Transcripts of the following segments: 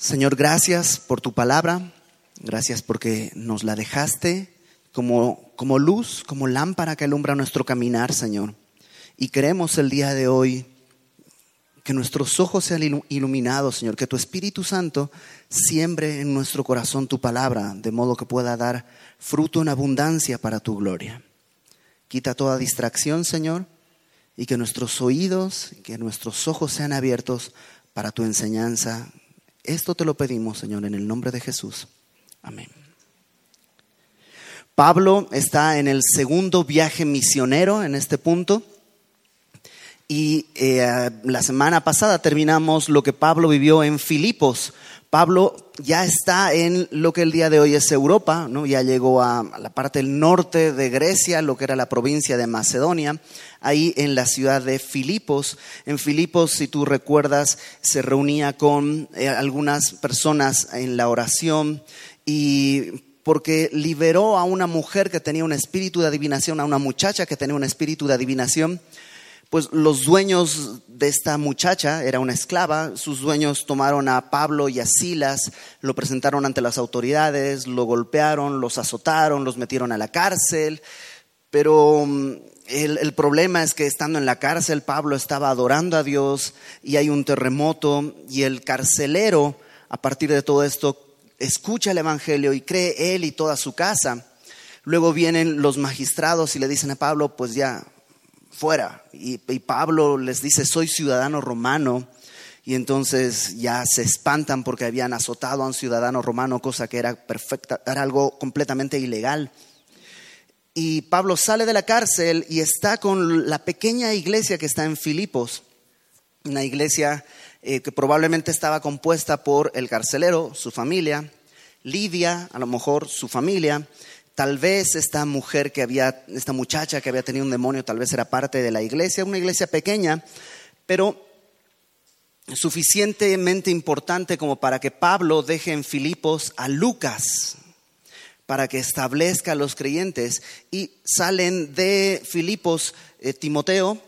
Señor, gracias por tu palabra, gracias porque nos la dejaste como, como luz, como lámpara que alumbra nuestro caminar, Señor. Y queremos el día de hoy que nuestros ojos sean iluminados, Señor, que tu Espíritu Santo siembre en nuestro corazón tu palabra, de modo que pueda dar fruto en abundancia para tu gloria. Quita toda distracción, Señor, y que nuestros oídos, que nuestros ojos sean abiertos para tu enseñanza esto te lo pedimos, Señor, en el nombre de Jesús. Amén. Pablo está en el segundo viaje misionero en este punto. Y eh, la semana pasada terminamos lo que Pablo vivió en Filipos. Pablo ya está en lo que el día de hoy es Europa, ¿no? ya llegó a la parte del norte de Grecia, lo que era la provincia de Macedonia, ahí en la ciudad de Filipos. En Filipos, si tú recuerdas, se reunía con eh, algunas personas en la oración y porque liberó a una mujer que tenía un espíritu de adivinación, a una muchacha que tenía un espíritu de adivinación pues los dueños de esta muchacha, era una esclava, sus dueños tomaron a Pablo y a Silas, lo presentaron ante las autoridades, lo golpearon, los azotaron, los metieron a la cárcel, pero mm, el, problema es que estando en la cárcel, Pablo estaba adorando a Dios y hay un terremoto y el carcelero, a partir de todo esto, escucha el Evangelio y cree él y toda su casa. Luego vienen los magistrados y le dicen a Pablo, pues ya, fuera. Y, Pablo les dice, soy ciudadano romano. Y entonces ya se espantan porque habían azotado a un ciudadano romano, cosa que era perfecta, era algo completamente ilegal. Y Pablo sale de la cárcel y está con la pequeña iglesia que está en Filipos, una iglesia eh, que probablemente estaba compuesta por el carcelero, su familia, Lidia, a lo mejor su familia, Tal vez esta mujer que había, esta muchacha que había tenido un demonio, tal vez era parte de la iglesia, una iglesia pequeña, pero suficientemente importante como para que Pablo deje en Filipos a Lucas para que establezca a los creyentes y salen de Filipos eh, Timoteo,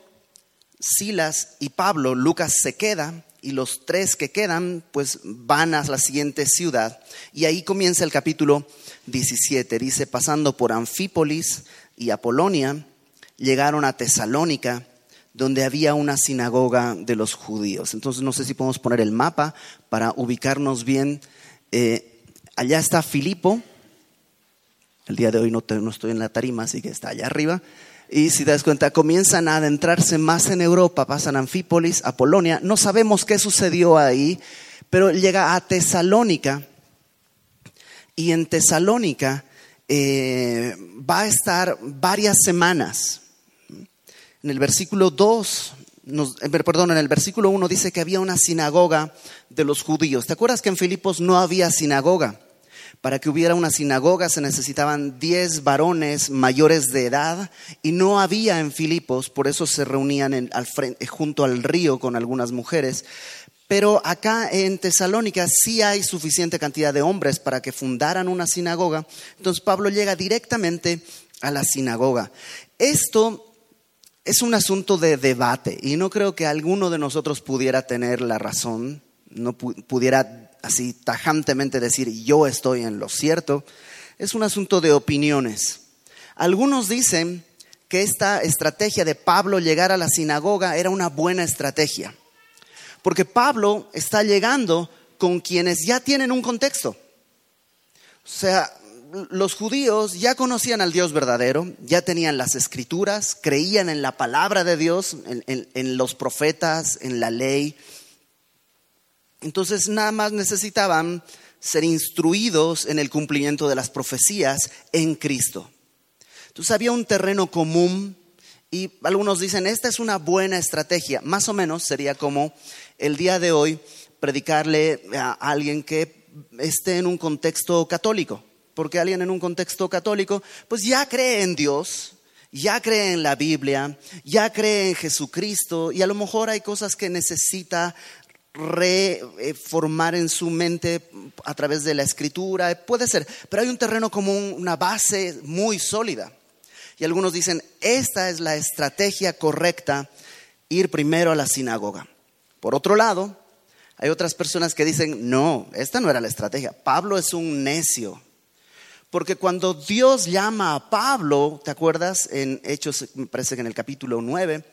Silas y Pablo. Lucas se queda y los tres que quedan pues van a la siguiente ciudad y ahí comienza el capítulo 17. Dice, pasando por Anfípolis y Apolonia, llegaron a Tesalónica, donde había una sinagoga de los judíos. Entonces no sé si podemos poner el mapa para ubicarnos bien. Eh, allá está Filipo. El día de hoy no, estoy en la tarima, así que está allá arriba. Y si te das cuenta, comienzan a adentrarse más en Europa, pasan a Anfípolis, a Polonia. No sabemos qué sucedió ahí, pero llega a Tesalónica y en Tesalónica eh, va a estar varias semanas. En el versículo 2, eh, perdón, en el versículo 1 dice que había una sinagoga de los judíos. ¿Te acuerdas que en Filipos no había sinagoga? Para que hubiera una sinagoga se necesitaban 10 varones mayores de edad y no había en Filipos, por eso se reunían junto al río con algunas mujeres. Pero acá en Tesalónica sí hay suficiente cantidad de hombres para que fundaran una sinagoga. Entonces Pablo llega directamente a la sinagoga. Esto es un asunto de debate y no creo que alguno de nosotros pudiera tener la razón, no pudiera así tajantemente decir yo estoy en lo cierto. Es un asunto de opiniones. Algunos dicen que esta estrategia de Pablo llegar a la sinagoga era una buena estrategia porque Pablo está llegando con quienes ya tienen un contexto. O sea, los judíos ya conocían al Dios verdadero, ya tenían las escrituras, creían en la palabra de Dios, en, los profetas, en la ley. Entonces nada más necesitaban ser instruidos en el cumplimiento de las profecías en Cristo. Entonces había un terreno común y algunos dicen, esta es una buena estrategia. Más o menos sería como el día de hoy predicarle a alguien que esté en un contexto católico, porque alguien en un contexto católico pues ya cree en Dios, ya cree en la Biblia, ya cree en Jesucristo y a lo mejor hay cosas que necesita reformar en su mente a través de la escritura, puede ser, pero hay un terreno común, una base muy sólida. Y algunos dicen, esta es la estrategia correcta, ir primero a la sinagoga. Por otro lado, Hay otras personas que dicen, no, esta no era la estrategia. Pablo es un necio. Porque cuando Dios llama a Pablo, ¿te acuerdas? En Hechos, me parece que en el capítulo 9,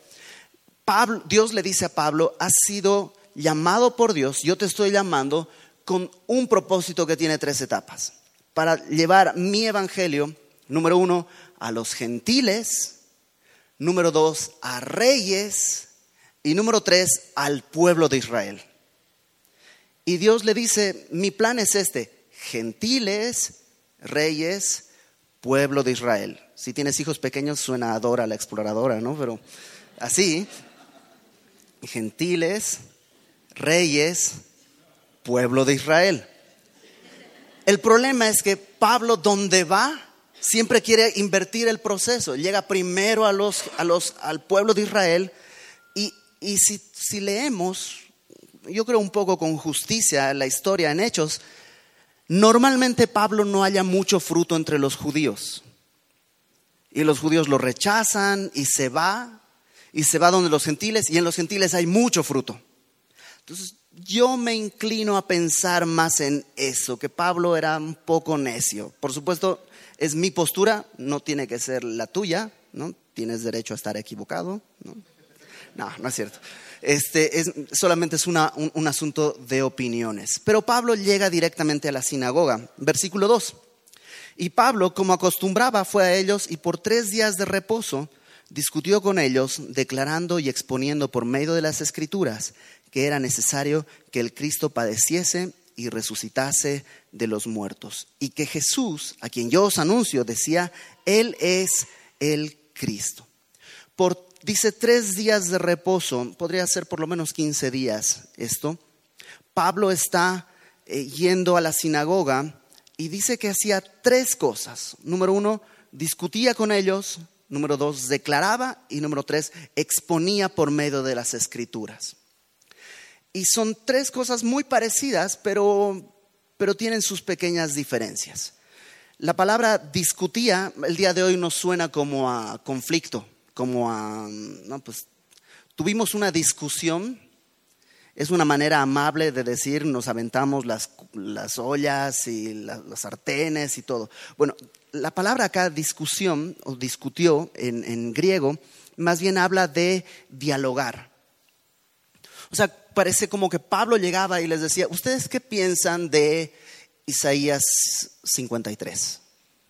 Pablo, Dios le dice a Pablo, has sido llamado por Dios, yo te estoy llamando con un propósito que tiene tres etapas. Para llevar mi evangelio, número uno, a los gentiles, número dos, a reyes y número tres, al pueblo de Israel. Y Dios le dice, mi plan es este, gentiles, reyes, pueblo de Israel. Si tienes hijos pequeños suena a la exploradora, ¿no? Pero así, gentiles, reyes, pueblo de Israel. El problema es que Pablo, donde va, siempre quiere invertir el proceso. Llega primero a los, a los, al pueblo de Israel y, si, si leemos, yo creo un poco con justicia la historia en Hechos, Normalmente Pablo no haya mucho fruto entre los judíos. Y los judíos lo rechazan y se va, y se va donde los gentiles, y en los gentiles hay mucho fruto. Entonces, yo me inclino a pensar más en eso, que Pablo era un poco necio. Por supuesto, es mi postura, no tiene que ser la tuya, ¿no? Tienes derecho a estar equivocado. No, no es cierto. Este, es, solamente es un, un asunto de opiniones. Pero Pablo llega directamente a la sinagoga. Versículo 2. Y Pablo, como acostumbraba, fue a ellos y por tres días de reposo discutió con ellos, declarando y exponiendo por medio de las escrituras que era necesario que el Cristo padeciese y resucitase de los muertos. Y que Jesús, a quien yo os anuncio, decía, Él es el Cristo. Por dice tres días de reposo, podría ser por lo menos 15 días esto. Pablo está eh, yendo a la sinagoga y dice que hacía tres cosas. Número uno, discutía con ellos. Número dos, declaraba. Y número tres, exponía por medio de las escrituras. Y son tres cosas muy parecidas, pero, pero tienen sus pequeñas diferencias. La palabra discutía el día de hoy nos suena como a conflicto, como a, no, pues tuvimos una discusión, es una manera amable de decir nos aventamos las, las ollas y las sartenes y todo. Bueno, la palabra acá discusión o discutió en, en griego más bien habla de dialogar. O sea, parece como que Pablo llegaba y les decía, ¿ustedes qué piensan de Isaías 53?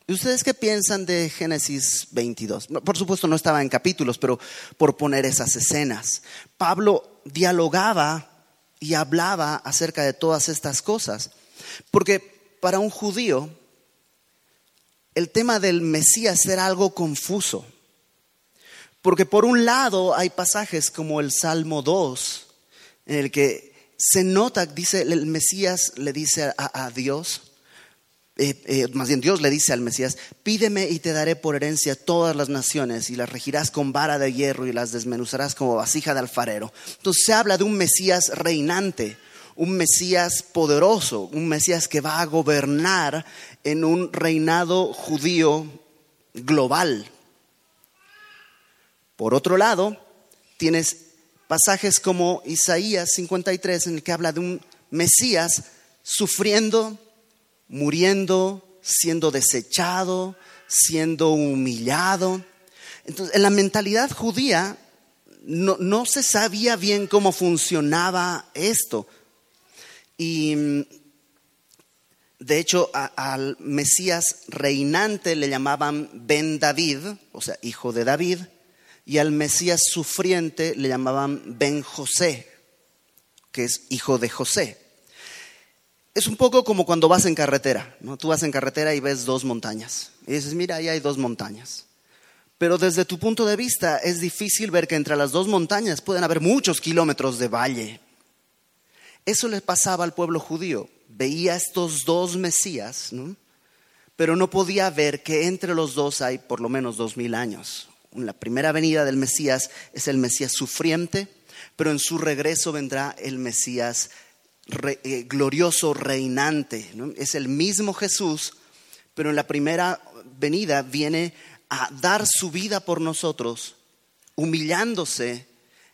¿Y ustedes qué piensan de Génesis 22? Por supuesto no estaba en capítulos, pero por poner esas escenas. Pablo dialogaba y hablaba acerca de todas estas cosas. Porque para un judío el tema del Mesías era algo confuso. Porque por un lado hay pasajes como el Salmo 2, en el que se nota, dice el Mesías le dice a, a Dios, eh, eh, más bien Dios le dice al Mesías, pídeme y te daré por herencia todas las naciones y las regirás con vara de hierro y las desmenuzarás como vasija de alfarero. Entonces se habla de un Mesías reinante, un Mesías poderoso, un Mesías que va a gobernar en un reinado judío global. Por otro lado, tienes pasajes como Isaías 53 en el que habla de un Mesías sufriendo muriendo, siendo desechado, siendo humillado. Entonces, en la mentalidad judía no, se sabía bien cómo funcionaba esto. Y de hecho al Mesías reinante le llamaban Ben David, o sea, hijo de David, y al Mesías sufriente le llamaban Ben José, que es hijo de José. Es un poco como cuando vas en carretera, ¿no? Tú vas en carretera y ves dos montañas. Y dices, mira, ahí hay dos montañas. Pero desde tu punto de vista es difícil ver que entre las dos montañas pueden haber muchos kilómetros de valle. Eso le pasaba al pueblo judío. Veía estos dos Mesías, pero no podía ver que entre los dos hay por lo menos dos mil años. La primera venida del Mesías es el Mesías sufriente, pero en su regreso vendrá el Mesías eh, glorioso reinante. Es el mismo Jesús, pero en la primera venida viene a dar su vida por nosotros, humillándose.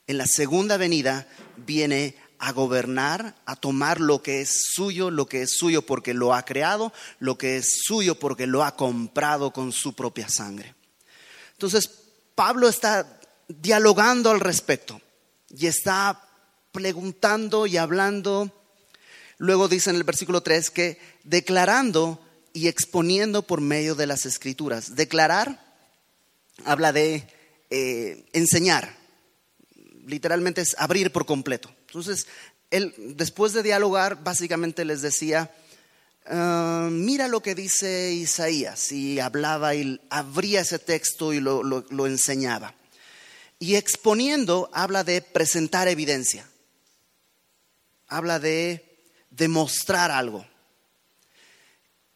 En la segunda venida viene a gobernar, a tomar lo que es suyo, lo que es suyo porque lo ha creado, lo que es suyo porque lo ha comprado con su propia sangre. Entonces, Pablo está dialogando al respecto y está preguntando y hablando. Luego dice en el versículo 3 que declarando y exponiendo por medio de las escrituras. Declarar habla de eh, enseñar, literalmente es abrir por completo. Entonces, él, después de dialogar, básicamente les decía, ah, mira lo que dice Isaías, y hablaba y abría ese texto y lo, lo enseñaba. Y exponiendo habla de presentar evidencia, habla de demostrar algo.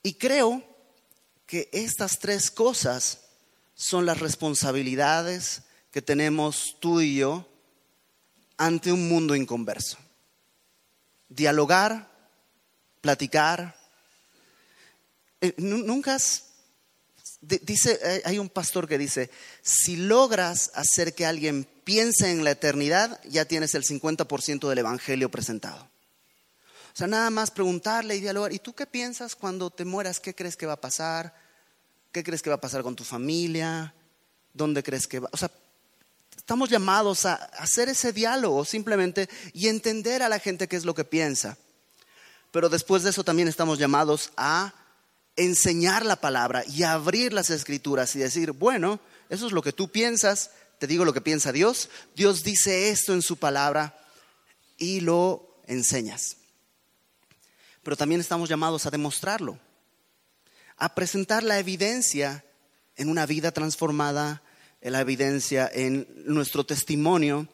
Y creo que estas tres cosas son las responsabilidades que tenemos tú y yo ante un mundo inconverso. Dialogar, platicar. Eh, nunca dice, hay un pastor que dice, si logras hacer que alguien piense en la eternidad, ya tienes el 50% del evangelio presentado. O sea, nada más preguntarle y dialogar. ¿Y tú qué piensas cuando te mueras? ¿Qué crees que va a pasar? ¿Qué crees que va a pasar con tu familia? ¿Dónde crees que va? O sea, estamos llamados a hacer ese diálogo simplemente y entender a la gente qué es lo que piensa. Pero después de eso también estamos llamados a enseñar la palabra y abrir las escrituras y decir, bueno, eso es lo que tú piensas, te digo lo que piensa Dios, Dios dice esto en su palabra y lo enseñas pero también estamos llamados a demostrarlo, a presentar la evidencia en una vida transformada, en la evidencia en nuestro testimonio,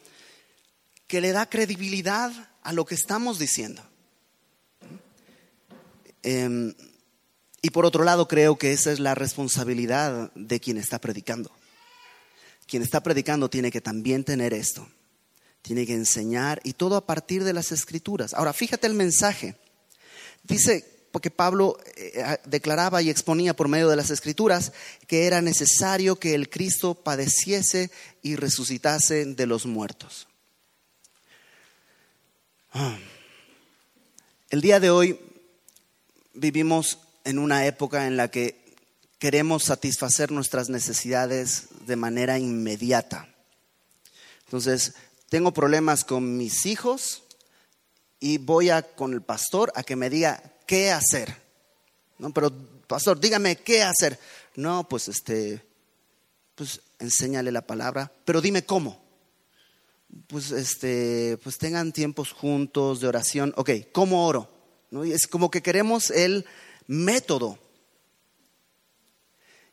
que le da credibilidad a lo que estamos diciendo. Em, y por otro lado, creo que esa es la responsabilidad de quien está predicando. Quien está predicando tiene que también tener esto, tiene que enseñar y todo a partir de las escrituras. Ahora, fíjate el mensaje. Dice, porque Pablo eh, declaraba y exponía por medio de las escrituras que era necesario que el Cristo padeciese y resucitase de los muertos. Ah. El día de hoy vivimos en una época en la que queremos satisfacer nuestras necesidades de manera inmediata. Entonces, tengo problemas con mis hijos, y voy a con el pastor a que me diga qué hacer. No, pero pastor, dígame qué hacer. No, pues este, pues enséñale la palabra, pero dime cómo. Pues este, pues tengan tiempos juntos de oración. Ok, ¿cómo oro? ¿No? Y es como que queremos el método.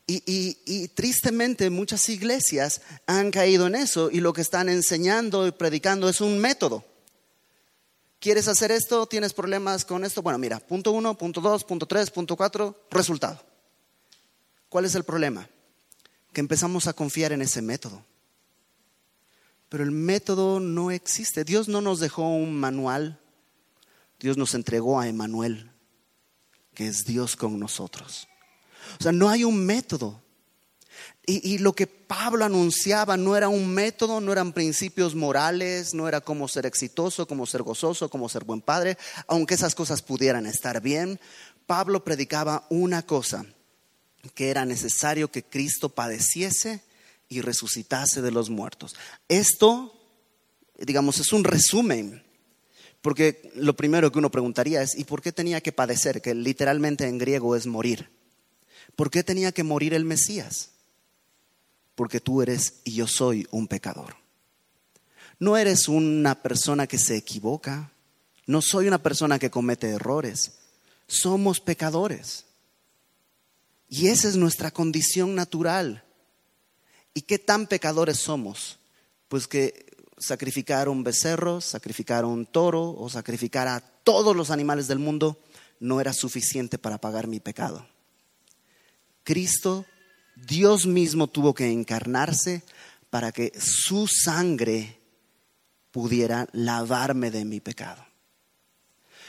Y, y, tristemente muchas iglesias han caído en eso y lo que están enseñando y predicando es un método. ¿Quieres hacer esto? ¿Tienes problemas con esto? Bueno, mira, punto uno, punto dos, punto tres, punto cuatro, resultado. ¿Cuál es el problema? Que empezamos a confiar en ese método. Pero el método no existe. Dios no nos dejó un manual. Dios nos entregó a Emanuel, que es Dios con nosotros. O sea, no hay un método. Y, lo que Pablo anunciaba no era un método, no eran principios morales, no era cómo ser exitoso, cómo ser gozoso, cómo ser buen padre, aunque esas cosas pudieran estar bien. Pablo predicaba una cosa, que era necesario que Cristo padeciese y resucitase de los muertos. Esto, digamos, es un resumen, porque lo primero que uno preguntaría es, ¿y por qué tenía que padecer? Que literalmente en griego es morir. ¿Por qué tenía que morir el Mesías? Porque tú eres y yo soy un pecador. No eres una persona que se equivoca, no soy una persona que comete errores, somos pecadores. Y esa es nuestra condición natural. ¿Y qué tan pecadores somos? Pues que sacrificar un becerro, sacrificar un toro o sacrificar a todos los animales del mundo no era suficiente para pagar mi pecado. Cristo Dios mismo tuvo que encarnarse para que su sangre pudiera lavarme de mi pecado.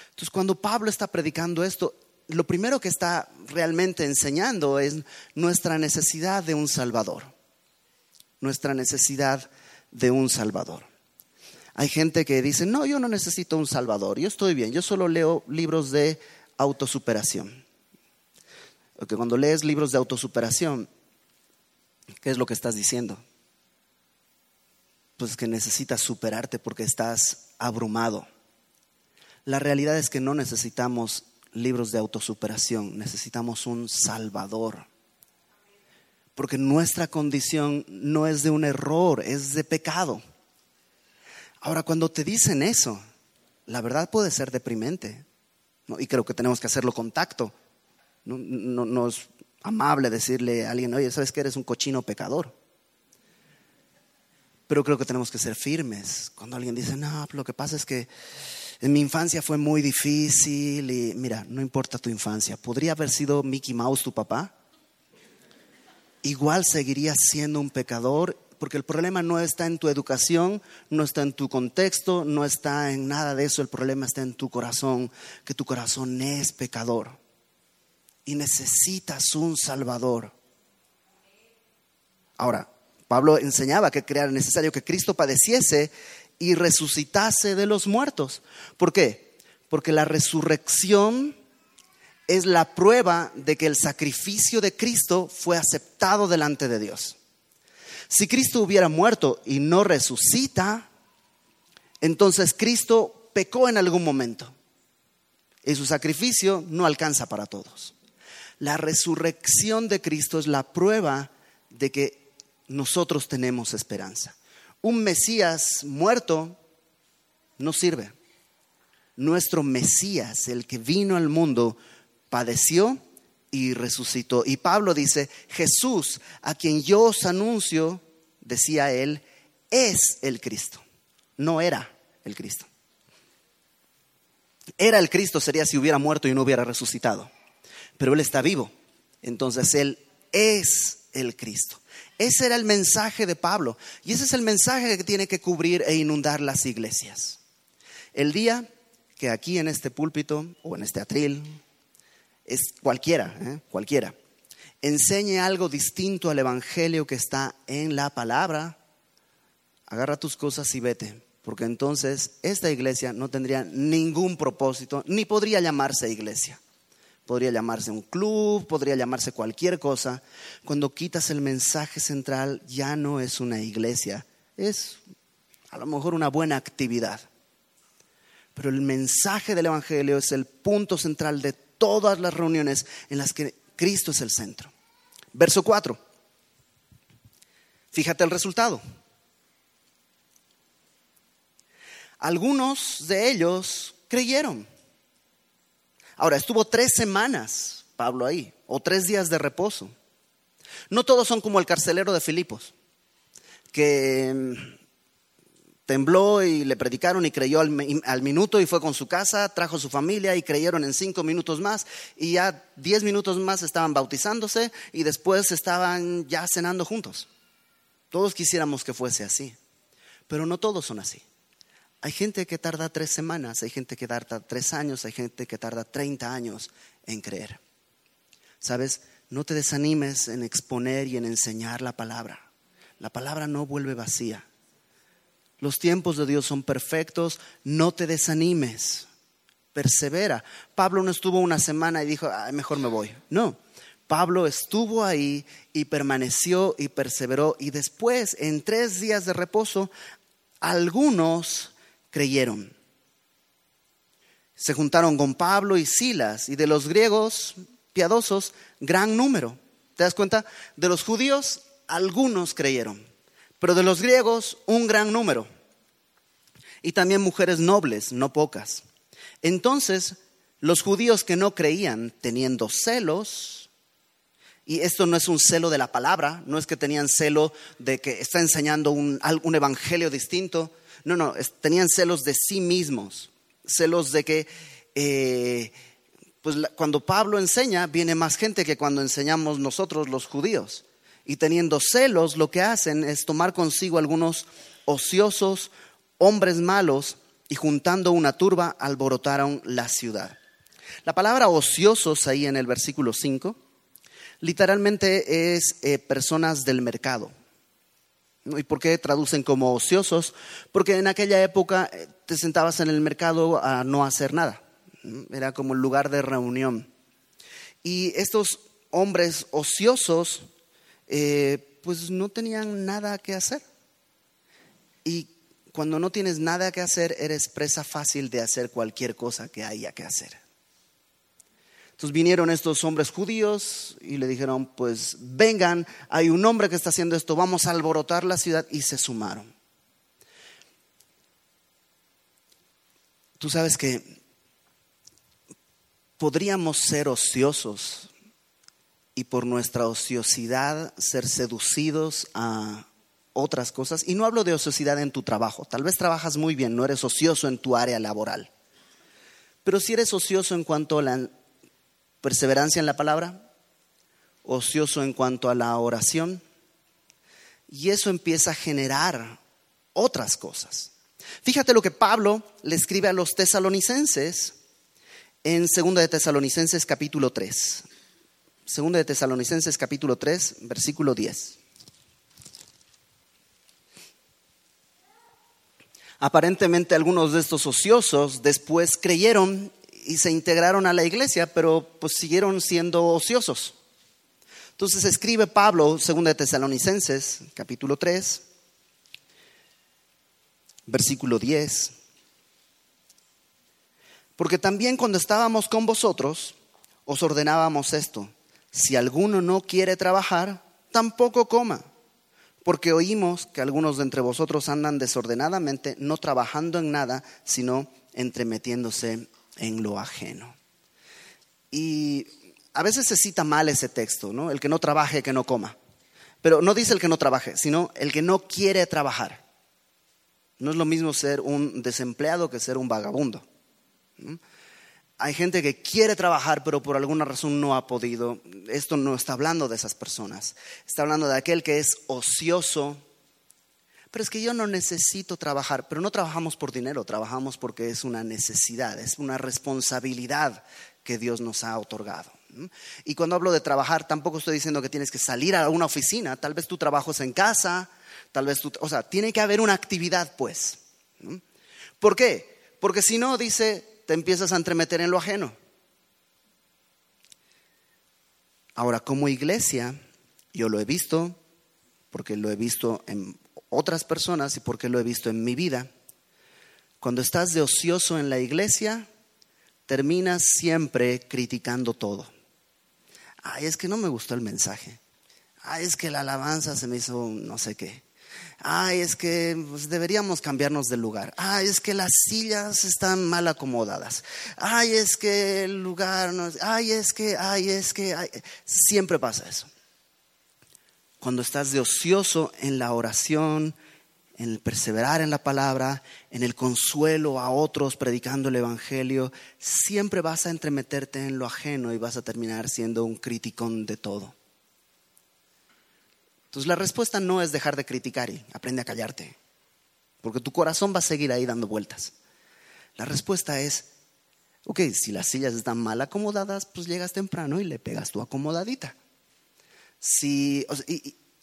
Entonces, cuando Pablo está predicando esto, lo primero que está realmente enseñando es nuestra necesidad de un Salvador. Nuestra necesidad de un Salvador. Hay gente que dice, no, yo no necesito un salvador, yo estoy bien, yo solo leo libros de autosuperación. Porque cuando lees libros de autosuperación, ¿qué es lo que estás diciendo? Pues que necesitas superarte porque estás abrumado. La realidad es que no necesitamos libros de autosuperación, necesitamos un salvador. Porque nuestra condición no es de un error, es de pecado. Ahora, cuando te dicen eso, la verdad puede ser deprimente. Y creo que tenemos que hacerlo con tacto. No, no, es amable decirle a alguien, oye, ¿sabes que eres un cochino pecador? Pero creo que tenemos que ser firmes. Cuando alguien dice, no, lo que pasa es que en mi infancia fue muy difícil y mira, no importa tu infancia, podría haber sido Mickey Mouse tu papá. Igual seguirías siendo un pecador porque el problema no está en tu educación, no está en tu contexto, no está en nada de eso, el problema está en tu corazón, que tu corazón es pecador y necesitas un Salvador. Ahora, Pablo enseñaba que era necesario que Cristo padeciese y resucitase de los muertos. ¿Por qué? Porque la resurrección es la prueba de que el sacrificio de Cristo fue aceptado delante de Dios. Si Cristo hubiera muerto y no resucita, entonces Cristo pecó en algún momento y su sacrificio no alcanza para todos. La resurrección de Cristo es la prueba de que nosotros tenemos esperanza. Un Mesías muerto no sirve. Nuestro Mesías, el que vino al mundo, padeció y resucitó. Y Pablo dice, Jesús, a quien yo os anuncio, decía él, es el Cristo. No era el Cristo. Era el Cristo sería si hubiera muerto y no hubiera resucitado. Pero Él está vivo. Entonces Él es el Cristo. Ese era el mensaje de Pablo. Y ese es el mensaje que tiene que cubrir e inundar las iglesias. El día que aquí en este púlpito o en este atril, es cualquiera, ¿eh? cualquiera, enseñe algo distinto al Evangelio que está en la palabra, agarra tus cosas y vete. Porque entonces esta iglesia no tendría ningún propósito, ni podría llamarse iglesia podría llamarse un club, podría llamarse cualquier cosa. Cuando quitas el mensaje central ya no es una iglesia, es a lo mejor una buena actividad. Pero el mensaje del Evangelio es el punto central de todas las reuniones en las que Cristo es el centro. Verso 4. Fíjate el resultado. Algunos de ellos creyeron. Ahora, estuvo tres semanas Pablo ahí, o tres días de reposo. No todos son como el carcelero de Filipos, que mm, tembló y le predicaron y creyó al, al, minuto y fue con su casa, trajo su familia y creyeron en cinco minutos más y ya diez minutos más estaban bautizándose y después estaban ya cenando juntos. Todos quisiéramos que fuese así, pero no todos son así. Hay gente que tarda tres semanas, hay gente que tarda tres años, hay gente que tarda treinta años en creer. ¿Sabes? No te desanimes en exponer y en enseñar la palabra. La palabra no vuelve vacía. Los tiempos de Dios son perfectos, no te desanimes. Persevera. Pablo no estuvo una semana y dijo, mejor me voy. No, Pablo estuvo ahí y permaneció y perseveró y después, en tres días de reposo, algunos creyeron. Se juntaron con Pablo y Silas y de los griegos piadosos, gran número. ¿Te das cuenta? De los judíos, algunos creyeron, pero de los griegos, un gran número. Y también mujeres nobles, no pocas. Entonces, los judíos que no creían, teniendo celos, y esto no es un celo de la palabra, no es que tenían celo de que está enseñando un, un evangelio distinto, no, no, tenían celos de sí mismos, celos de que eh, pues cuando Pablo enseña viene más gente que cuando enseñamos nosotros los judíos. Y teniendo celos lo que hacen es tomar consigo algunos ociosos, hombres malos, y juntando una turba alborotaron la ciudad. La palabra ociosos ahí en el versículo 5 literalmente es eh, personas del mercado. ¿Y por qué traducen como ociosos? Porque en aquella época eh, te sentabas en el mercado a no hacer nada. Era como el lugar de reunión. Y estos hombres ociosos, eh, pues no tenían nada que hacer. Y cuando no tienes nada que hacer, eres presa fácil de hacer cualquier cosa que haya que hacer. Entonces vinieron estos hombres judíos y le dijeron, pues vengan, hay un hombre que está haciendo esto, vamos a alborotar la ciudad y se sumaron. Tú sabes que podríamos ser ociosos y por nuestra ociosidad ser seducidos a otras cosas. Y no hablo de ociosidad en tu trabajo. Tal vez trabajas muy bien, no eres ocioso en tu área laboral. Pero si eres ocioso en cuanto a la perseverancia en la palabra, ocioso en cuanto a la oración, y eso empieza a generar otras cosas. Fíjate lo que Pablo le escribe a los tesalonicenses en 2 de Tesalonicenses capítulo 3. 2 de Tesalonicenses capítulo 3, versículo 10. Aparentemente algunos de estos ociosos después creyeron y se integraron a la iglesia, pero pues siguieron siendo ociosos. Entonces escribe Pablo, 2 de Tesalonicenses, capítulo 3, versículo 10. Porque también cuando estábamos con vosotros, os ordenábamos esto, si alguno no quiere trabajar, tampoco coma porque oímos que algunos de entre vosotros andan desordenadamente, no trabajando en nada, sino entremetiéndose en lo ajeno. Y a veces se cita mal ese texto, ¿no? El que no trabaje, que no coma. Pero no dice el que no trabaje, sino el que no quiere trabajar. No es lo mismo ser un desempleado que ser un vagabundo. Hay gente que quiere trabajar, pero por alguna razón no ha podido. Esto no está hablando de esas personas. Está hablando de aquel que es ocioso. Pero es que yo no necesito trabajar. Pero no trabajamos por dinero, trabajamos porque es una necesidad, es una responsabilidad que Dios nos ha otorgado. Y cuando hablo de trabajar, tampoco estoy diciendo que tienes que salir a una oficina. Tal vez tu trabajo es en casa, tal vez tú, o sea, tiene que haber una actividad, pues. ¿Por qué? Porque si no, dice, te empiezas a entremeter en lo ajeno. Ahora, como iglesia, yo lo he visto, porque lo he visto en otras personas y porque lo he visto en mi vida. Cuando estás de ocioso en la iglesia, terminas siempre criticando todo. Ay, es que no me gustó el mensaje. Ay, es que la alabanza se me hizo no sé qué ay, es que pues, deberíamos cambiarnos de lugar, ay, es que las sillas están mal acomodadas, ay, es que el lugar no ay, es que, ay, es que, siempre pasa eso. Cuando estás de ocioso en la oración, en el perseverar en la palabra, en el consuelo a otros predicando el Evangelio, siempre vas a entremeterte en lo ajeno y vas a terminar siendo un criticón de todo. Entonces la respuesta no es dejar de criticar y aprende a callarte, porque tu corazón va a seguir ahí dando vueltas. La respuesta es, ok, si las sillas están mal acomodadas, pues llegas temprano y le pegas tu acomodadita. Si,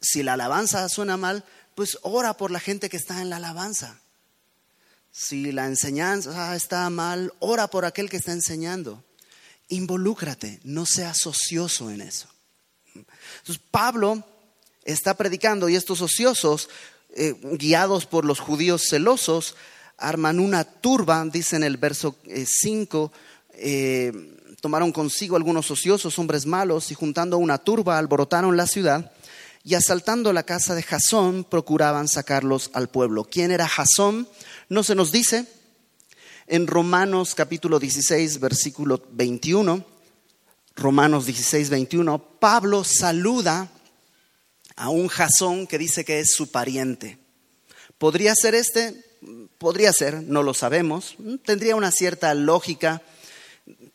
si la alabanza suena mal, pues ora por la gente que está en la alabanza. Si la enseñanza está mal, ora por aquel que está enseñando. Involúcrate, no seas ocioso en eso. Entonces Pablo está predicando y estos ociosos, eh, guiados por los judíos celosos, arman una turba, dice en el verso 5, eh, eh, tomaron consigo algunos ociosos, hombres malos, y juntando una turba alborotaron la ciudad y asaltando la casa de Jasón procuraban sacarlos al pueblo. ¿Quién era Jasón? No se nos dice. En Romanos capítulo 16, versículo 21, Romanos 16, 21, Pablo saluda a un Jasón que dice que es su pariente. ¿Podría ser este? Podría ser, no lo sabemos. Tendría una cierta lógica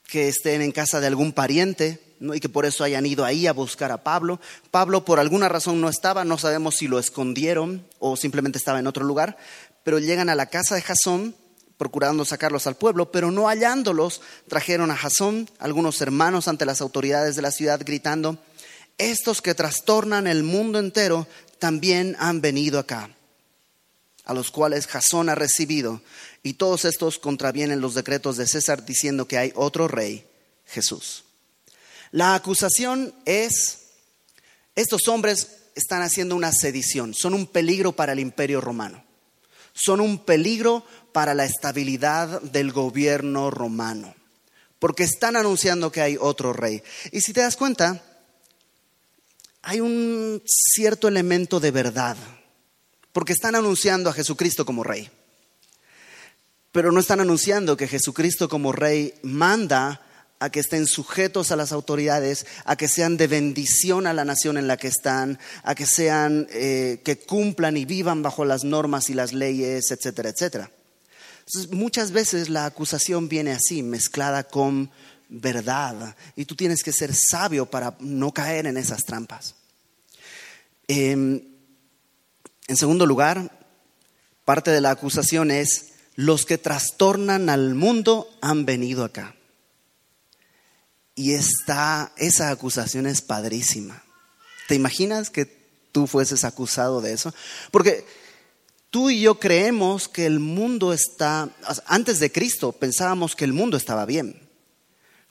que estén en casa de algún pariente y que por eso hayan ido ahí a buscar a Pablo. Pablo por alguna razón no estaba, no sabemos si lo escondieron o simplemente estaba en otro lugar, pero llegan a la casa de Jasón procurando sacarlos al pueblo, pero no hallándolos, trajeron a Jasón algunos hermanos ante las autoridades de la ciudad gritando, estos que trastornan el mundo entero también han venido acá, a los cuales Jasón ha recibido, y todos estos contravienen los decretos de César diciendo que hay otro rey, Jesús. La acusación es, estos hombres están haciendo una sedición, son un peligro para el imperio romano, son un peligro para la estabilidad del gobierno romano, porque están anunciando que hay otro rey. Y si te das cuenta, hay un cierto elemento de verdad, porque están anunciando a Jesucristo como rey, pero no están anunciando que Jesucristo como rey manda a que estén sujetos a las autoridades, a que sean de bendición a la nación en la que están, a que sean, eh, que cumplan y vivan bajo las normas y las leyes, etcétera, etcétera. Entonces, muchas veces la acusación viene así, mezclada con verdad, y tú tienes que ser sabio para no caer en esas trampas. Em, en segundo lugar, parte de la acusación es, los que trastornan al mundo han venido acá. Y está, esa acusación es padrísima. ¿Te imaginas que tú fueses acusado de eso? Porque tú y yo creemos que el mundo está, antes de Cristo pensábamos que el mundo estaba bien.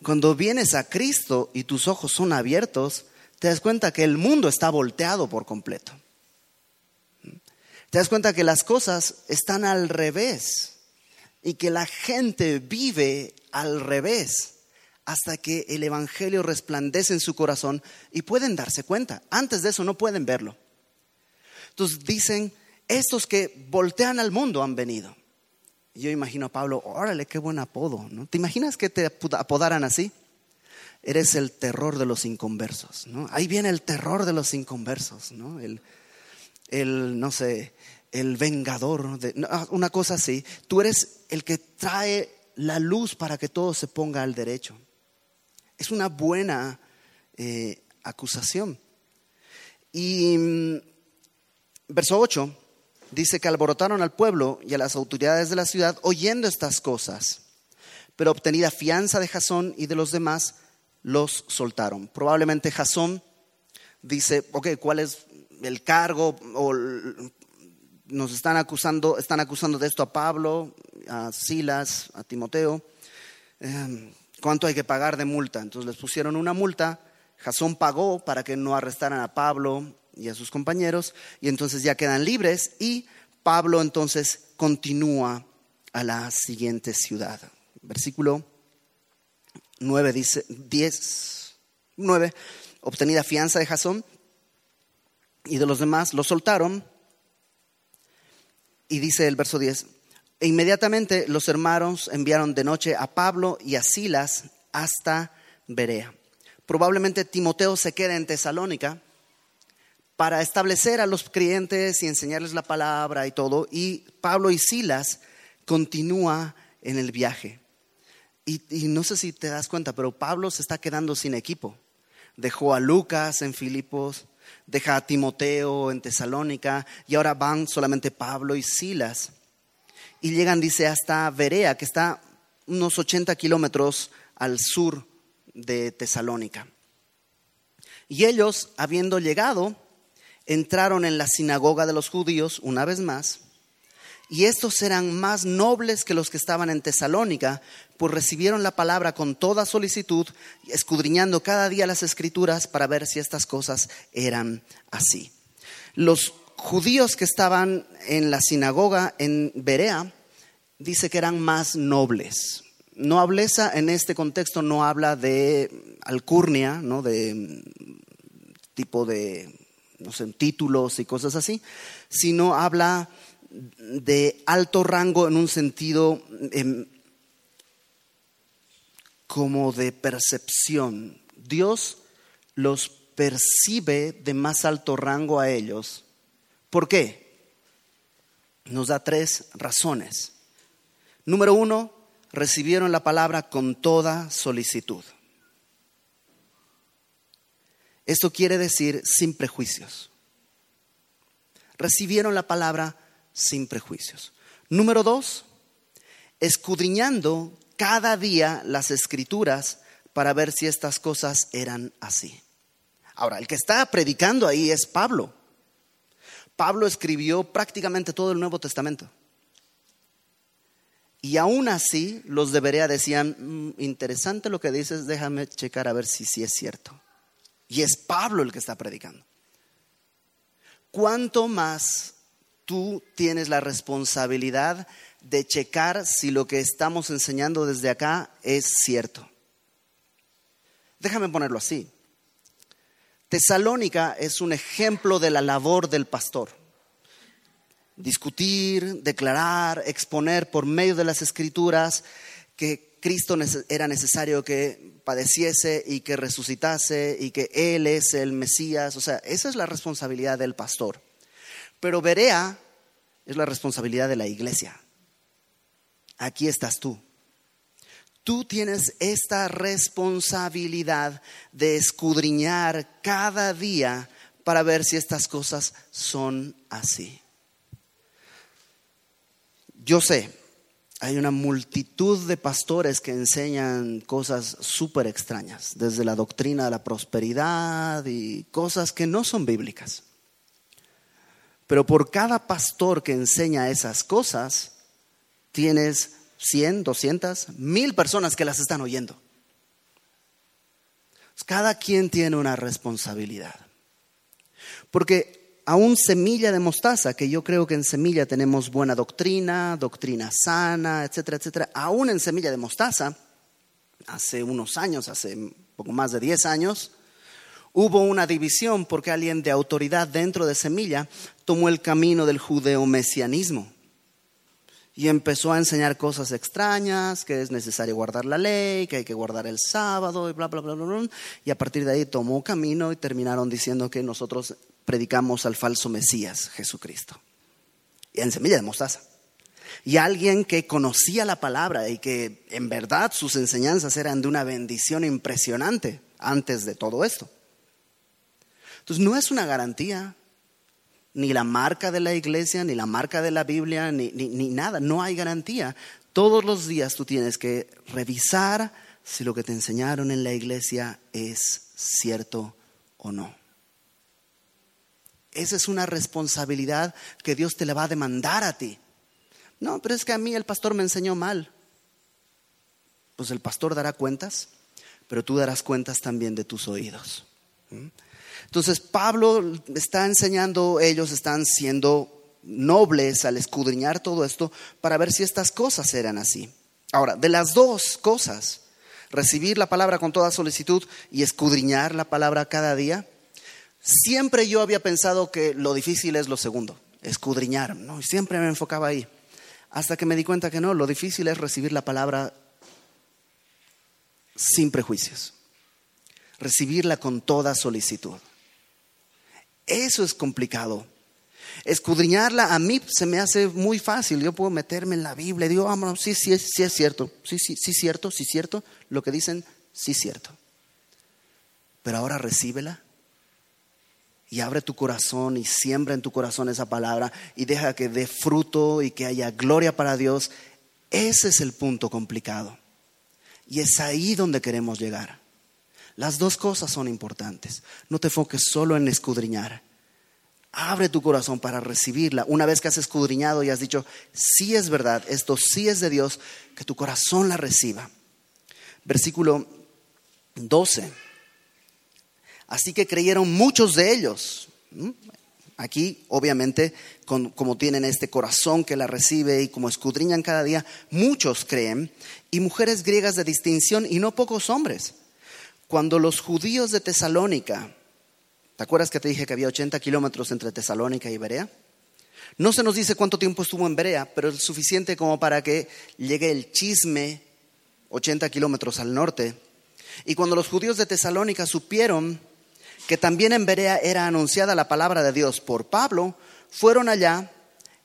Cuando vienes a Cristo y tus ojos son abiertos, te das cuenta que el mundo está volteado por completo. Te das cuenta que las cosas están al revés y que la gente vive al revés hasta que el Evangelio resplandece en su corazón y pueden darse cuenta. Antes de eso no pueden verlo. Entonces dicen, estos que voltean al mundo han venido. Yo imagino a Pablo, órale, qué buen apodo. ¿no? ¿Te imaginas que te apodaran así? Eres el terror de los inconversos. ¿no? Ahí viene el terror de los inconversos. ¿no? El, el no sé, el vengador. De, una cosa así. Tú eres el que trae la luz para que todo se ponga al derecho. Es una buena eh, acusación. Y mm, verso 8 dice que alborotaron al pueblo y a las autoridades de la ciudad oyendo estas cosas, pero obtenida fianza de Jasón y de los demás, los soltaron. Probablemente Jasón dice, ok, ¿cuál es el cargo? O nos están acusando, están acusando de esto a Pablo, a Silas, a Timoteo. Em, ¿Cuánto hay que pagar de multa? Entonces les pusieron una multa, Jasón pagó para que no arrestaran a Pablo y a sus compañeros, y entonces ya quedan libres y Pablo entonces continúa a la siguiente ciudad. Versículo 9 dice, 10, 9, obtenida fianza de Jasón y de los demás, lo soltaron. Y dice el verso 10, e inmediatamente los hermanos enviaron de noche a Pablo y a Silas hasta Berea. Probablemente Timoteo se queda en Tesalónica para establecer a los creyentes y enseñarles la palabra y todo. Y Pablo y Silas continúa en el viaje. Y, y, no sé si te das cuenta, pero Pablo se está quedando sin equipo. Dejó a Lucas en Filipos, deja a Timoteo en Tesalónica y ahora van solamente Pablo y Silas y llegan, dice, hasta Berea, que está unos 80 kilómetros al sur de Tesalónica. Y ellos, habiendo llegado, entraron en la sinagoga de los judíos una vez más, y estos eran más nobles que los que estaban en Tesalónica, pues recibieron la palabra con toda solicitud, escudriñando cada día las escrituras para ver si estas cosas eran así. Los judíos que estaban en la sinagoga en Berea dice que eran más nobles. Nobleza en este contexto no habla de alcurnia, ¿no? de tipo de no sé, títulos y cosas así, sino habla de alto rango en un sentido em, como de percepción. Dios los percibe de más alto rango a ellos ¿Por qué? Nos da tres razones. Número uno, recibieron la palabra con toda solicitud. Esto quiere decir sin prejuicios. Recibieron la palabra sin prejuicios. Número dos, escudriñando cada día las escrituras para ver si estas cosas eran así. Ahora, el que está predicando ahí es Pablo. Pablo escribió prácticamente todo el Nuevo Testamento. Y aún así, los de Berea decían, mm, interesante lo que dices, déjame checar a ver si sí es cierto. Y es Pablo el que está predicando. ¿Cuánto más tú tienes la responsabilidad de checar si lo que estamos enseñando desde acá es cierto? Déjame ponerlo así. Tesalónica es un ejemplo de la labor del pastor. Discutir, declarar, exponer por medio de las escrituras que Cristo era necesario que padeciese y que resucitase y que Él es el Mesías. O sea, esa es la responsabilidad del pastor. Pero Berea es la responsabilidad de la iglesia. Aquí estás tú. Tú tienes esta responsabilidad de escudriñar cada día para ver si estas cosas son así. Yo sé, hay una multitud de pastores que enseñan cosas súper extrañas, desde la doctrina de la prosperidad y cosas que no son bíblicas. Pero por cada pastor que enseña esas cosas, tienes 100, 200, 1000 personas que las están oyendo. Cada quien tiene una responsabilidad. Porque aún semilla de mostaza, que yo creo que en semilla tenemos buena doctrina, doctrina sana, etcétera, etcétera, aún en semilla de mostaza, hace unos años, hace poco más de 10 años, hubo una división porque alguien de autoridad dentro de semilla tomó el camino del judeo-mesianismo y empezó a enseñar cosas extrañas, que es necesario guardar la ley, que hay que guardar el sábado y bla, bla, bla, bla, bla. Y a partir de ahí tomó camino y terminaron diciendo que nosotros predicamos al falso Mesías, Jesucristo. Y en semilla de mostaza. Y alguien que conocía la palabra y que en verdad sus enseñanzas eran de una bendición impresionante antes de todo esto. Entonces no es una garantía ni la marca de la iglesia, ni la marca de la Biblia, ni, ni, nada. No hay garantía. Todos los días tú tienes que revisar si lo que te enseñaron en la iglesia es cierto o no. Esa es una responsabilidad que Dios te la va a demandar a ti. No, pero es que a mí el pastor me enseñó mal. Pues el pastor dará cuentas, pero tú darás cuentas también de tus oídos. Entonces Pablo está enseñando, ellos están siendo nobles al escudriñar todo esto para ver si estas cosas eran así. Ahora, de las dos cosas, recibir la palabra con toda solicitud y escudriñar la palabra cada día, siempre yo había pensado que lo difícil es lo segundo, escudriñar, ¿no? siempre me enfocaba ahí, hasta que me di cuenta que no, lo difícil es recibir la palabra sin prejuicios, recibirla con toda solicitud. Eso es complicado. Escudriñarla a mí se me hace muy fácil. Yo puedo meterme en la Biblia y digo, ah, sí, sí, sí es cierto. Sí, sí, sí, cierto, sí, cierto. Lo que dicen, sí, cierto. Pero ahora recíbela y abre tu corazón y siembra en tu corazón esa palabra y deja que dé fruto y que haya gloria para Dios. Ese es el punto complicado. Y es ahí donde queremos llegar. Las dos cosas son importantes. No te enfoques solo en escudriñar. Abre tu corazón para recibirla. Una vez que has escudriñado y has dicho, sí es verdad, esto sí es de Dios, que tu corazón la reciba. Versículo 12. Así que creyeron muchos de ellos. ¿Mm? Aquí, obviamente, como tienen este corazón que la recibe y como escudriñan cada día, muchos creen, y mujeres griegas de distinción y no pocos hombres cuando los judíos de Tesalónica, ¿te acuerdas que te dije que había 80 kilómetros entre Tesalónica y Berea? No se nos dice cuánto tiempo estuvo en Berea, pero es suficiente como para que llegue el chisme 80 kilómetros al norte. Y cuando los judíos de Tesalónica supieron que también en Berea era anunciada la palabra de Dios por Pablo, fueron allá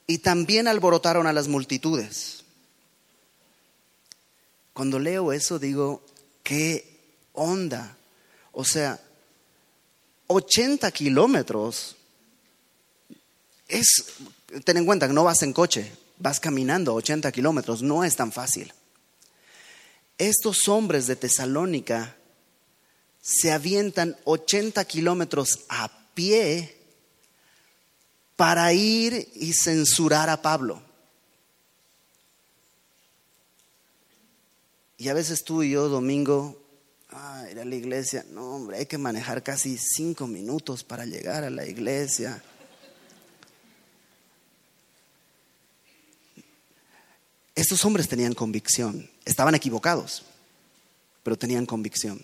y también alborotaron a las multitudes. Cuando leo eso digo, qué onda. O sea, 80 kilómetros es, ten en cuenta que no vas en coche, vas caminando 80 kilómetros, no es tan fácil. Estos hombres de Tesalónica se avientan 80 kilómetros a pie para ir y censurar a Pablo. Y a veces tú y yo, domingo, ah, ir a la iglesia, no, hombre, hay que manejar casi cinco minutos para llegar a la iglesia. Estos hombres tenían convicción, estaban equivocados, pero tenían convicción.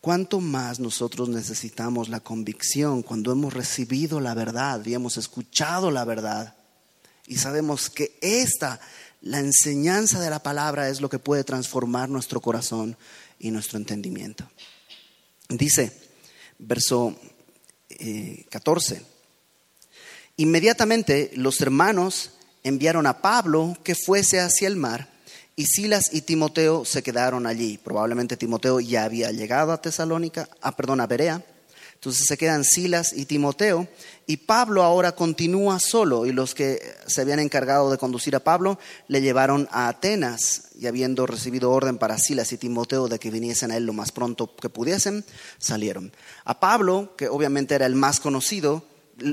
¿Cuánto más nosotros necesitamos la convicción cuando hemos recibido la verdad y hemos escuchado la verdad y sabemos que esta la enseñanza de la palabra es lo que puede transformar nuestro corazón y nuestro entendimiento. Dice, verso 14, eh, inmediatamente los hermanos enviaron a Pablo que fuese hacia el mar y Silas y Timoteo se quedaron allí. Probablemente Timoteo ya había llegado a Tesalónica, ah, perdón, a Berea. Entonces se quedan Silas y Timoteo y Pablo ahora continúa solo y los que se habían encargado de conducir a Pablo le llevaron a Atenas y habiendo recibido orden para Silas y Timoteo de que viniesen a él lo más pronto que pudiesen, salieron. A Pablo, que obviamente era el más conocido,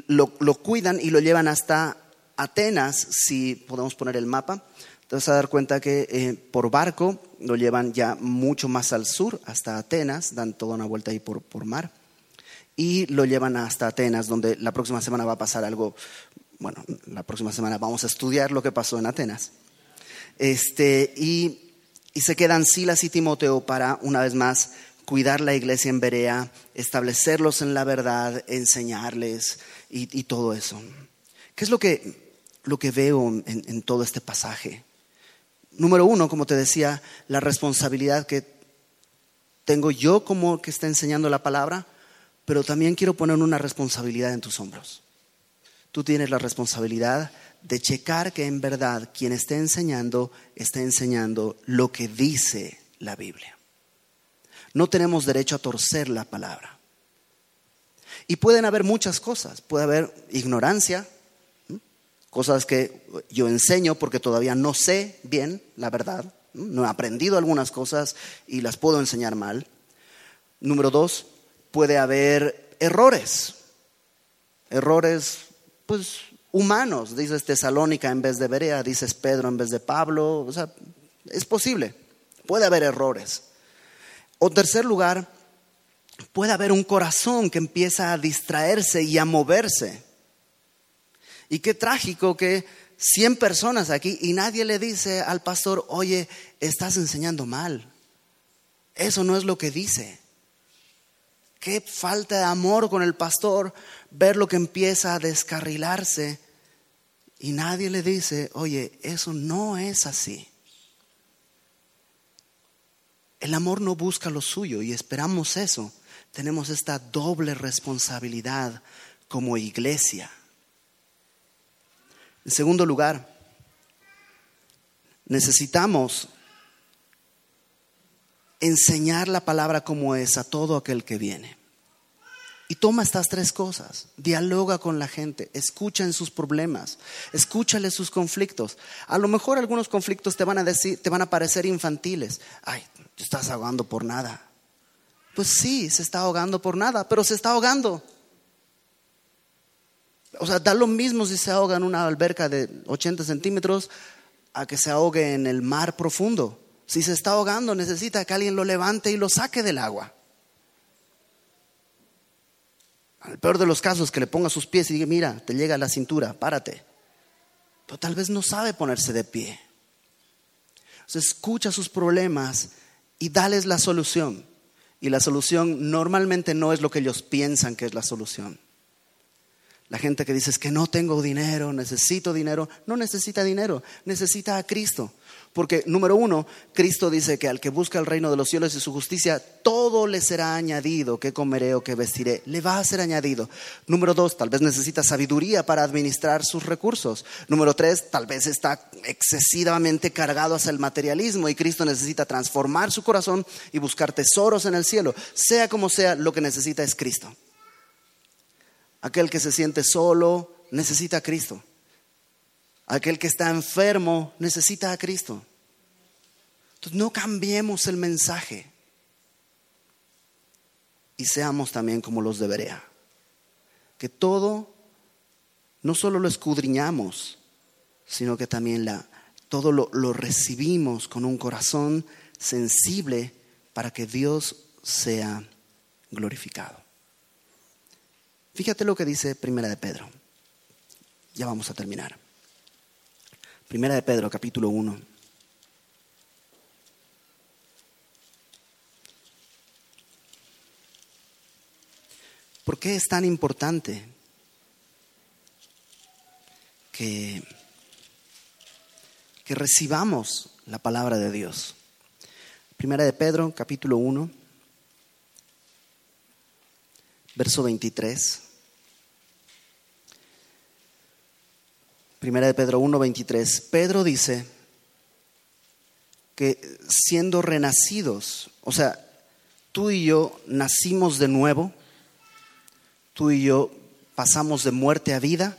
lo, lo cuidan y lo llevan hasta Atenas, si podemos poner el mapa. Vas a dar cuenta que eh, por barco lo llevan ya mucho más al sur, hasta Atenas, dan toda una vuelta ahí por, por mar y lo llevan hasta Atenas, donde la próxima semana va a pasar algo, bueno, la próxima semana vamos a estudiar lo que pasó en Atenas. Este, y, y se quedan Silas y Timoteo para, una vez más, cuidar la iglesia en Berea, establecerlos en la verdad, enseñarles y, y todo eso. ¿Qué es lo que, lo que veo en, en todo este pasaje? Número uno, como te decía, la responsabilidad que tengo yo como que está enseñando la palabra, pero también quiero poner una responsabilidad en tus hombros. Tú tienes la responsabilidad de checar que en verdad quien esté enseñando esté enseñando lo que dice la Biblia. No tenemos derecho a torcer la palabra. Y pueden haber muchas cosas. Puede haber ignorancia, cosas que yo enseño porque todavía no sé bien la verdad. No he aprendido algunas cosas y las puedo enseñar mal. Número dos, puede haber errores, errores pues humanos, dices Tesalónica en vez de Berea, dices Pedro en vez de Pablo, o sea, es posible, puede haber errores. O tercer lugar, puede haber un corazón que empieza a distraerse y a moverse. Y qué trágico que 100 personas aquí y nadie le dice al pastor, oye, estás enseñando mal. Eso no es lo que dice. Qué falta de amor con el pastor ver lo que empieza a descarrilarse y nadie le dice, oye, eso no es así. El amor no busca lo suyo y esperamos eso. Tenemos esta doble responsabilidad como iglesia. En segundo lugar, necesitamos enseñar la palabra como es a todo aquel que viene. Y toma estas tres cosas, dialoga con la gente, escucha en sus problemas, escúchale sus conflictos. A lo mejor algunos conflictos te van a decir, te van a parecer infantiles. Ay, te estás ahogando por nada. Pues sí, se está ahogando por nada, pero se está ahogando. O sea, da lo mismo si se ahoga en una alberca de 80 centímetros a que se ahogue en el mar profundo. Si se está ahogando, necesita que alguien lo levante y lo saque del agua. Al peor de los casos, que le ponga sus pies y diga, mira, te llega a la cintura, párate. Pero tal vez no sabe ponerse de pie. Escucha sus problemas y dales la solución. Y la solución normalmente no es lo que ellos piensan que es la solución. La gente que dice es que no tengo dinero, necesito dinero, no necesita dinero, necesita a Cristo. Porque, número uno, Cristo dice que al que busca el reino de los cielos y su justicia, todo le será añadido. ¿Qué comeré o qué vestiré? Le va a ser añadido. Número dos, tal vez necesita sabiduría para administrar sus recursos. Número tres, tal vez está excesivamente cargado hacia el materialismo y Cristo necesita transformar su corazón y buscar tesoros en el cielo. Sea como sea, lo que necesita es Cristo. Aquel que se siente solo necesita a Cristo. Aquel que está enfermo necesita a Cristo. Entonces no cambiemos el mensaje. y seamos también como los de Berea. Que todo no solo lo escudriñamos, sino que también la, todo lo, lo recibimos con un corazón sensible para que Dios sea glorificado. Fíjate lo que dice Primera de Pedro. Ya vamos a terminar. Primera de Pedro, capítulo 1. ¿Por qué es tan importante que, que recibamos la palabra de Dios? Primera de Pedro, capítulo 1, verso 23. Primera de Pedro 1, 23. Pedro dice que siendo renacidos, o sea, tú y yo nacimos de nuevo, tú y yo pasamos de muerte a vida,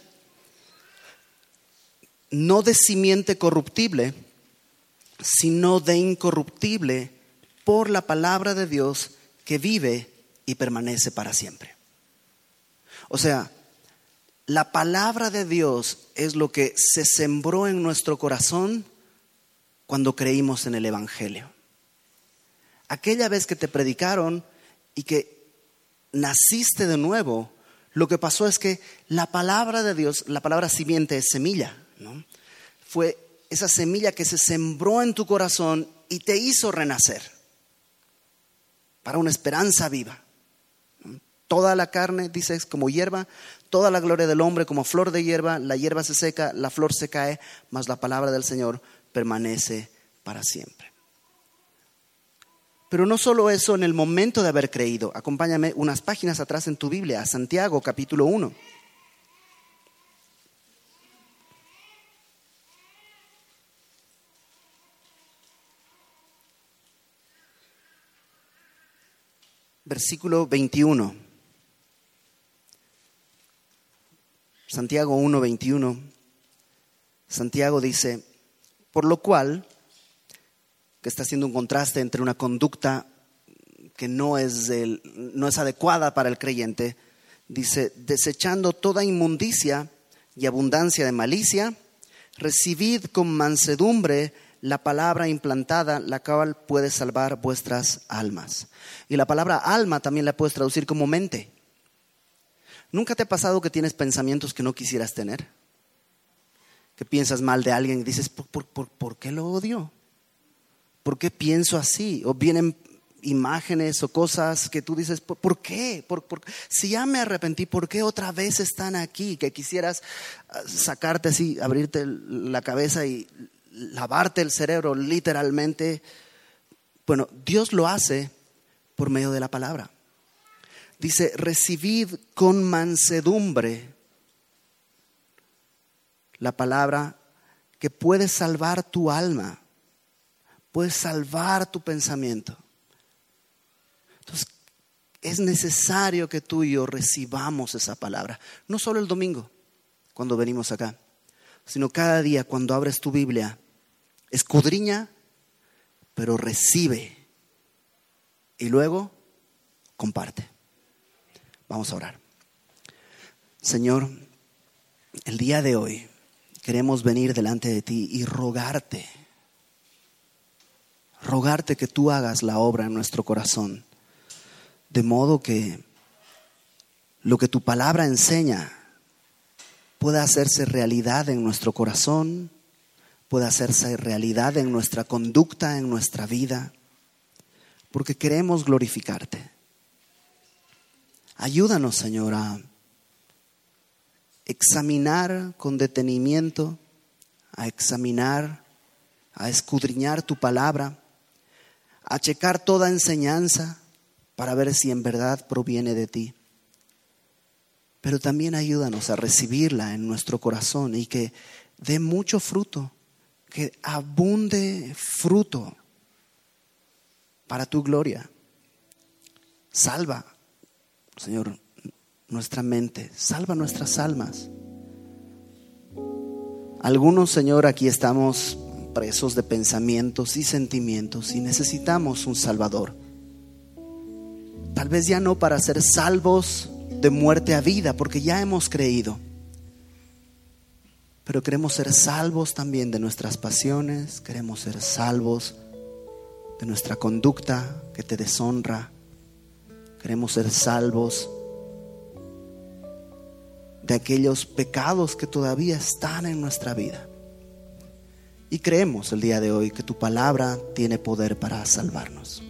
no de simiente corruptible, sino de incorruptible por la palabra de Dios que vive y permanece para siempre. O sea, la palabra de Dios es lo que se sembró en nuestro corazón cuando creímos en el Evangelio. Aquella vez que te predicaron y que naciste de nuevo, lo que pasó es que la palabra de Dios, la palabra simiente es semilla, ¿no? Fue esa semilla que se sembró en tu corazón y te hizo renacer para una esperanza viva. Toda la carne, dices, como hierba, toda la gloria del hombre como flor de hierba, la hierba se seca, la flor se cae, mas la palabra del Señor permanece para siempre. Pero no solo eso en el momento de haber creído. Acompáñame unas páginas atrás en tu Biblia, a Santiago capítulo 1. Versículo 21. Santiago 1, 21. Santiago dice, por lo cual que está haciendo un contraste entre una conducta que no es, no es adecuada para el creyente, dice, desechando toda inmundicia y abundancia de malicia, recibid con mansedumbre la palabra implantada, la cual puede salvar vuestras almas. Y la palabra alma también la puedes traducir como mente. ¿Nunca te ha pasado que tienes pensamientos que no quisieras tener? Que piensas mal de alguien y dices, ¿por, por qué lo odio? ¿por qué pienso así? O vienen imágenes o cosas que tú dices, ¿por, qué? si ya me arrepentí, ¿por qué otra vez están aquí? Que quisieras ah, sacarte así, abrirte la cabeza y lavarte el cerebro literalmente. Bueno, Dios lo hace por medio de la palabra. Dice, recibid con mansedumbre la palabra que puede salvar tu alma puedes salvar tu pensamiento. Entonces, es necesario que tú y yo recibamos esa palabra. No solo el domingo, cuando venimos acá, sino cada día cuando abres tu Biblia. Escudriña, pero recibe. Y luego comparte. Vamos a orar. Señor, el día de hoy queremos venir delante de ti y rogarte rogarte que tú hagas la obra en nuestro corazón, de modo que lo que tu palabra enseña pueda hacerse realidad en nuestro corazón, pueda hacerse realidad en nuestra conducta, en nuestra vida, porque queremos glorificarte. Ayúdanos, Señor, a examinar con detenimiento, a examinar, a escudriñar tu palabra a checar toda enseñanza para ver si en verdad proviene de ti. Pero también ayúdanos a recibirla en nuestro corazón y que dé mucho fruto, que abunde fruto para tu gloria. Salva, Señor, nuestra mente, salva nuestras almas. Algunos, Señor, aquí estamos presos de pensamientos y sentimientos y necesitamos un Salvador. Tal vez ya no para ser salvos de muerte a vida, porque ya hemos creído. Pero queremos ser salvos también de nuestras pasiones, queremos ser salvos de nuestra conducta que te deshonra, queremos ser salvos de aquellos pecados que todavía están en nuestra vida. Y creemos el día de hoy que tu palabra tiene poder para salvarnos.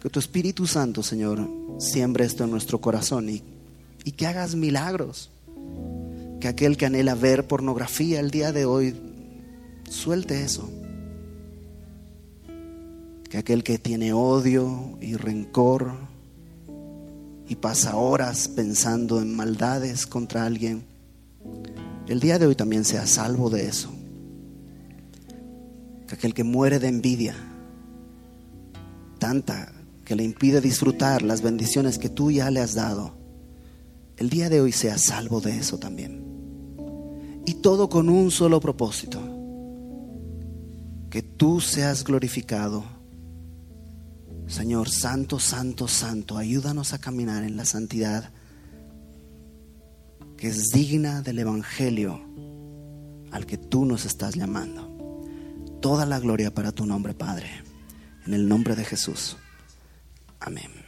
Que tu Espíritu Santo, Señor, siembre esto en nuestro corazón y, y que hagas milagros. Que aquel que anhela ver pornografía el día de hoy, suelte eso. Que aquel que tiene odio y rencor y pasa horas pensando en maldades contra alguien, el día de hoy también sea salvo de eso. Que aquel que muere de envidia, tanta que le impide disfrutar las bendiciones que tú ya le has dado, el día de hoy sea salvo de eso también. Y todo con un solo propósito, que tú seas glorificado. Señor, santo, santo, santo, ayúdanos a caminar en la santidad que es digna del Evangelio al que tú nos estás llamando. Toda la gloria para tu nombre, Padre, en el nombre de Jesús. Amén.